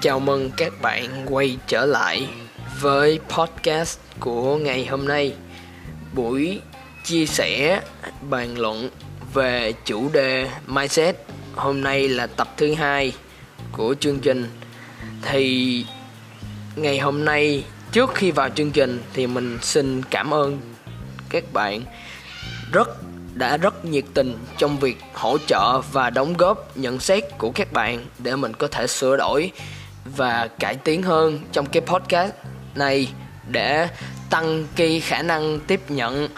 Chào mừng các bạn quay trở lại với podcast của ngày hôm nay. Buổi chia sẻ, bàn luận về chủ đề mindset. Hôm nay là tập thứ hai của chương trình. Thì ngày hôm nay, trước khi vào chương trình thì mình xin cảm ơn các bạn rất đã rất nhiệt tình trong việc hỗ trợ và đóng góp nhận xét của các bạn để mình có thể sửa đổi và cải tiến hơn trong cái podcast này để tăng cái khả năng tiếp nhận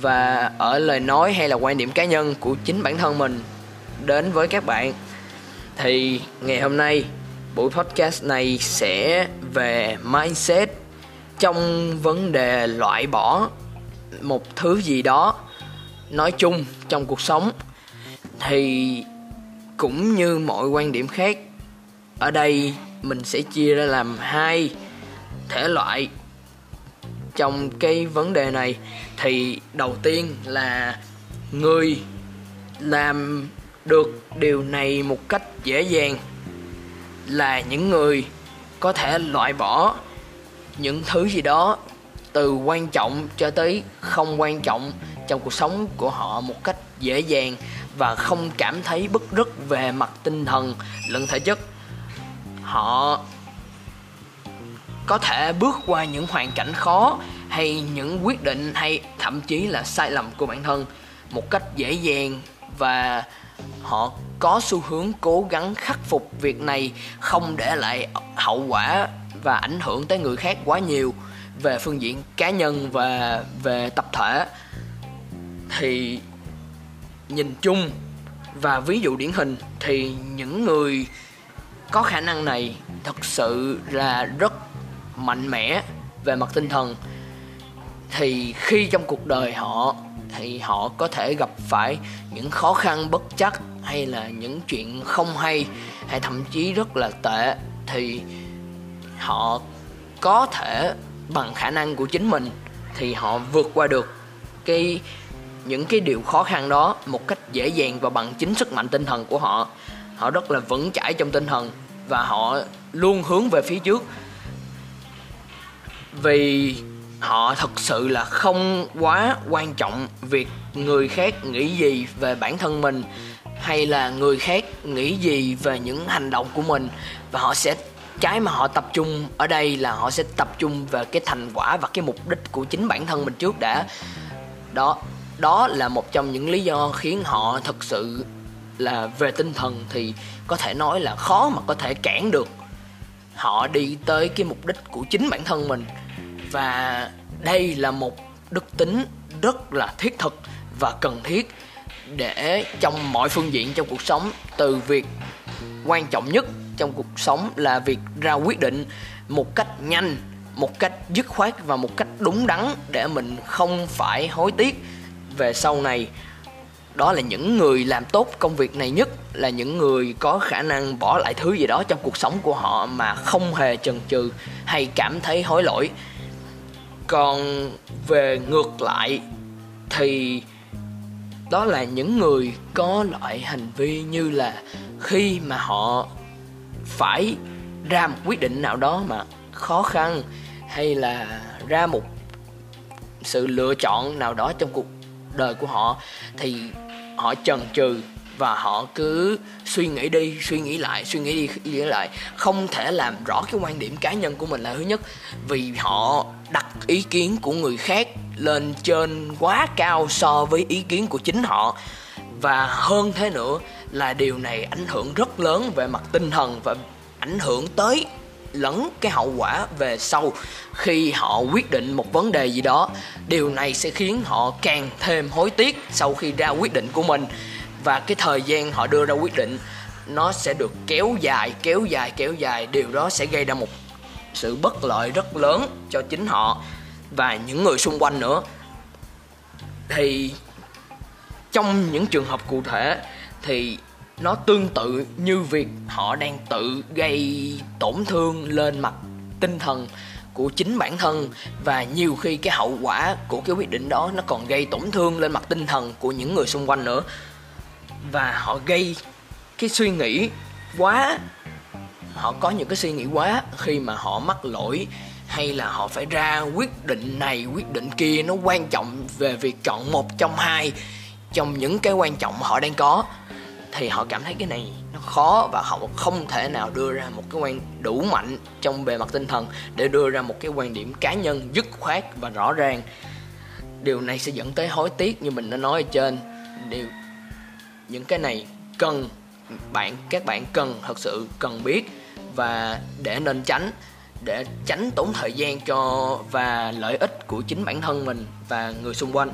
và ở lời nói hay là quan điểm cá nhân của chính bản thân mình. Đến với các bạn, thì ngày hôm nay buổi podcast này sẽ về mindset trong vấn đề loại bỏ một thứ gì đó nói chung trong cuộc sống, thì cũng như mọi quan điểm khác, ở đây mình sẽ chia ra làm hai thể loại. Trong cái vấn đề này thì đầu tiên là người làm được điều này một cách dễ dàng là những người có thể loại bỏ những thứ gì đó từ quan trọng cho tới không quan trọng trong cuộc sống của họ một cách dễ dàng và không cảm thấy bức rứt về mặt tinh thần, lẫn thể chất. Họ có thể bước qua những hoàn cảnh khó hay những quyết định hay thậm chí là sai lầm của bản thân một cách dễ dàng và họ có xu hướng cố gắng khắc phục việc này, không để lại hậu quả và ảnh hưởng tới người khác quá nhiều về phương diện cá nhân và về tập thể thì nhìn chung và ví dụ điển hình thì những người có khả năng này thật sự là rất mạnh mẽ về mặt tinh thần. Thì khi trong cuộc đời họ, thì họ có thể gặp phải những khó khăn bất chắc hay là những chuyện không hay hay thậm chí rất là tệ. Thì họ có thể bằng khả năng của chính mình thì họ vượt qua được cái những cái điều khó khăn đó một cách dễ dàng và bằng chính sức mạnh tinh thần của họ. Họ rất là vững chãi trong tinh thần và họ luôn hướng về phía trước. Vì họ thật sự là không quá quan trọng việc người khác nghĩ gì về bản thân mình hay là người khác nghĩ gì về những hành động của mình. Và họ sẽ, cái mà họ tập trung ở đây là họ sẽ tập trung về cái thành quả và cái mục đích của chính bản thân mình trước đã. Đó đó là một trong những lý do khiến họ thực sự là về tinh thần thì có thể nói là khó mà có thể cản được. Họ đi tới cái mục đích của chính bản thân mình. Và đây là một đức tính rất là thiết thực và cần thiết để trong mọi phương diện trong cuộc sống, từ việc quan trọng nhất trong cuộc sống là việc ra quyết định một cách nhanh, một cách dứt khoát và một cách đúng đắn để mình không phải hối tiếc về sau này. Đó là những người làm tốt công việc này nhất, là những người có khả năng bỏ lại thứ gì đó trong cuộc sống của họ mà không hề chần chừ hay cảm thấy hối lỗi. Còn về ngược lại thì đó là những người có loại hành vi như là khi mà họ phải ra một quyết định nào đó mà khó khăn, hay là ra một sự lựa chọn nào đó trong cuộc đời của họ, thì họ chần chừ và họ cứ suy nghĩ đi, suy nghĩ lại, suy nghĩ đi, suy nghĩ lại. Không thể làm rõ cái quan điểm cá nhân của mình là thứ nhất, vì họ đặt ý kiến của người khác lên trên quá cao so với ý kiến của chính họ. Và hơn thế nữa là điều này ảnh hưởng rất lớn về mặt tinh thần và ảnh hưởng tới lẫn cái hậu quả về sau khi họ quyết định một vấn đề gì đó. Điều này sẽ khiến họ càng thêm hối tiếc sau khi ra quyết định của mình. Và cái thời gian họ đưa ra quyết định, nó sẽ được kéo dài kéo dài kéo dài. Điều đó sẽ gây ra một sự bất lợi rất lớn cho chính họ và những người xung quanh nữa. Thì trong những trường hợp cụ thể, thì nó tương tự như việc họ đang tự gây tổn thương lên mặt tinh thần của chính bản thân và nhiều khi cái hậu quả của cái quyết định đó nó còn gây tổn thương lên mặt tinh thần của những người xung quanh nữa. Và họ gây cái suy nghĩ quá, họ có những cái suy nghĩ quá khi mà họ mắc lỗi hay là họ phải ra quyết định này, quyết định kia. Nó quan trọng về việc chọn một trong hai trong những cái quan trọng mà họ đang có thì họ cảm thấy cái này nó khó và họ không thể nào đưa ra một cái quan đủ mạnh trong bề mặt tinh thần để đưa ra một cái quan điểm cá nhân dứt khoát và rõ ràng. Điều này sẽ dẫn tới hối tiếc như mình đã nói ở trên. Điều, những cái này cần bạn, các bạn cần thật sự cần biết và để nên tránh, để tránh tốn thời gian cho và lợi ích của chính bản thân mình và người xung quanh.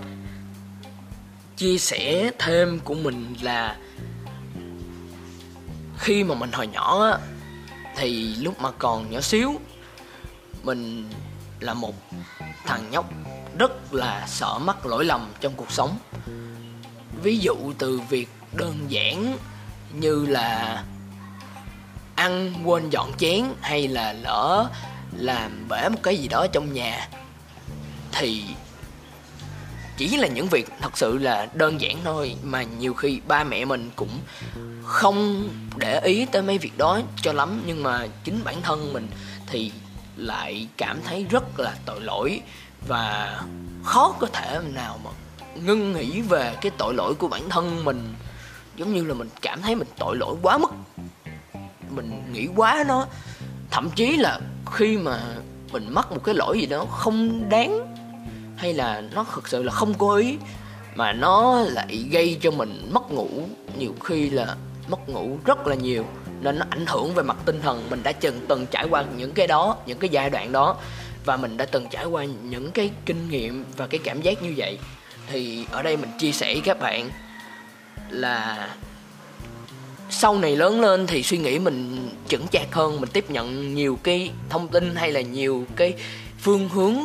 Chia sẻ thêm của mình là khi mà mình hồi nhỏ á, thì lúc mà còn nhỏ xíu, mình là một thằng nhóc rất là sợ mắc lỗi lầm trong cuộc sống. Ví dụ từ việc đơn giản như là ăn quên dọn chén hay là lỡ làm bể một cái gì đó trong nhà, thì chỉ là những việc thật sự là đơn giản thôi, mà nhiều khi ba mẹ mình cũng không để ý tới mấy việc đó cho lắm. Nhưng mà chính bản thân mình thì lại cảm thấy rất là tội lỗi và khó có thể nào mà ngưng nghĩ về cái tội lỗi của bản thân mình. Giống như là mình cảm thấy mình tội lỗi quá mức. Mình nghĩ quá nó. Thậm chí là khi mà mình mắc một cái lỗi gì đó không đáng hay là nó thực sự là không cố ý mà nó lại gây cho mình mất ngủ? Nhiều khi là mất ngủ rất là nhiều, nên nó ảnh hưởng về mặt tinh thần. Mình đã từng từng trải qua những cái đó, những cái giai đoạn đó, và mình đã từng trải qua những cái kinh nghiệm và cái cảm giác như vậy. Thì ở đây mình chia sẻ với các bạn là sau này lớn lên thì suy nghĩ mình chững chạc hơn, mình tiếp nhận nhiều cái thông tin hay là nhiều cái phương hướng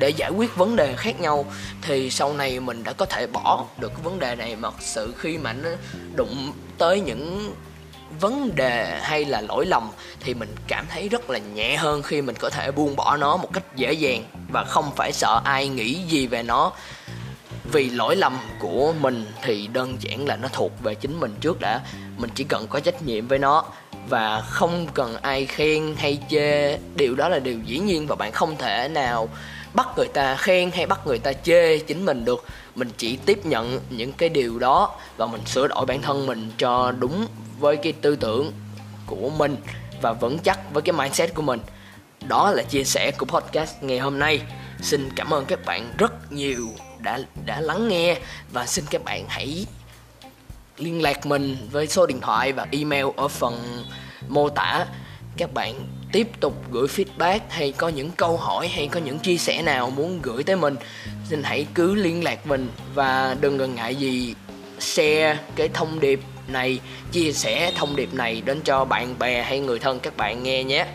để giải quyết vấn đề khác nhau, thì sau này mình đã có thể bỏ được cái vấn đề này. Mà sự khi mà nó đụng tới những vấn đề hay là lỗi lầm, thì mình cảm thấy rất là nhẹ hơn khi mình có thể buông bỏ nó một cách dễ dàng và không phải sợ ai nghĩ gì về nó. Vì lỗi lầm của mình thì đơn giản là nó thuộc về chính mình trước đã. Mình chỉ cần có trách nhiệm với nó và không cần ai khen hay chê. Điều đó là điều dĩ nhiên và bạn không thể nào bắt người ta khen hay bắt người ta chê chính mình được, mình chỉ tiếp nhận những cái điều đó và mình sửa đổi bản thân mình cho đúng với cái tư tưởng của mình và vững chắc với cái mindset của mình. Đó là chia sẻ của podcast ngày hôm nay. Xin cảm ơn các bạn rất nhiều đã đã lắng nghe và xin các bạn hãy liên lạc mình với số điện thoại và email ở phần mô tả. Các bạn tiếp tục gửi feedback hay có những câu hỏi hay có những chia sẻ nào muốn gửi tới mình, xin hãy cứ liên lạc mình và đừng ngần ngại gì share cái thông điệp này, chia sẻ thông điệp này đến cho bạn bè hay người thân các bạn nghe nhé.